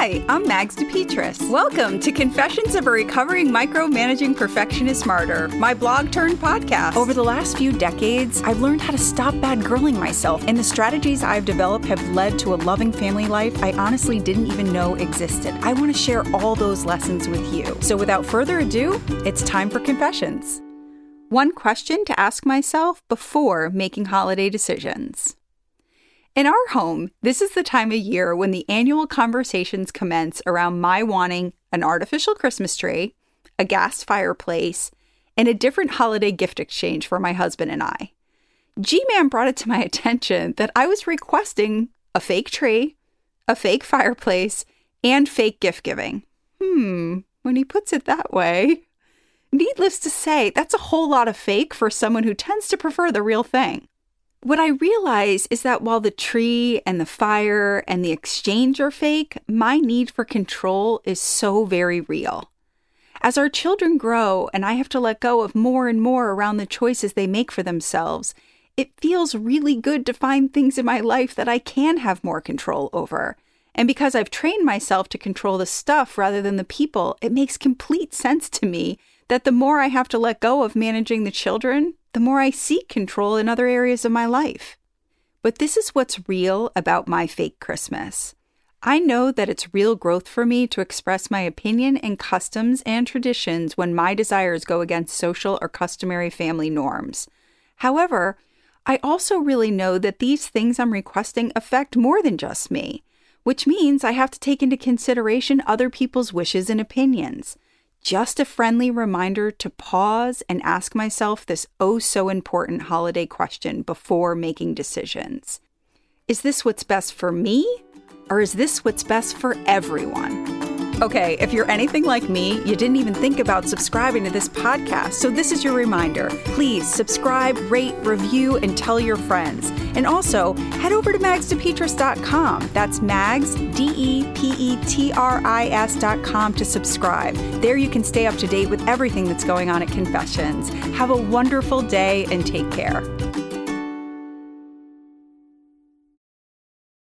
Hi, I'm Mags DePetris. Welcome to Confessions of a Recovering Micromanaging Perfectionist Martyr, my blog turned podcast. Over the last few decades, I've learned how to stop bad girling myself, and the strategies I've developed have led to a loving family life I honestly didn't even know existed. I want to share all those lessons with you. So without further ado, it's time for Confessions. One question to ask myself before making holiday decisions. In our home, this is the time of year when the annual conversations commence around my wanting an artificial Christmas tree, a gas fireplace, and a different holiday gift exchange for my husband and I. G Man brought it to my attention that I was requesting a fake tree, a fake fireplace, and fake gift giving. Hmm, when he puts it that way. Needless to say, that's a whole lot of fake for someone who tends to prefer the real thing. What I realize is that while the tree and the fire and the exchange are fake, my need for control is so very real. As our children grow and I have to let go of more and more around the choices they make for themselves, it feels really good to find things in my life that I can have more control over. And because I've trained myself to control the stuff rather than the people, it makes complete sense to me that the more I have to let go of managing the children, the more I seek control in other areas of my life. But this is what's real about my fake Christmas. I know that it's real growth for me to express my opinion and customs and traditions when my desires go against social or customary family norms. However, I also really know that these things I'm requesting affect more than just me, which means I have to take into consideration other people's wishes and opinions just a friendly reminder to pause and ask myself this oh so important holiday question before making decisions. Is this what's best for me, or is this what's best for everyone? Okay, if you're anything like me, you didn't even think about subscribing to this podcast. So this is your reminder. Please subscribe, rate, review, and tell your friends. And also, head over to magsdepetris.com. That's mags, D E P E T R I S.com to subscribe. There you can stay up to date with everything that's going on at Confessions. Have a wonderful day and take care.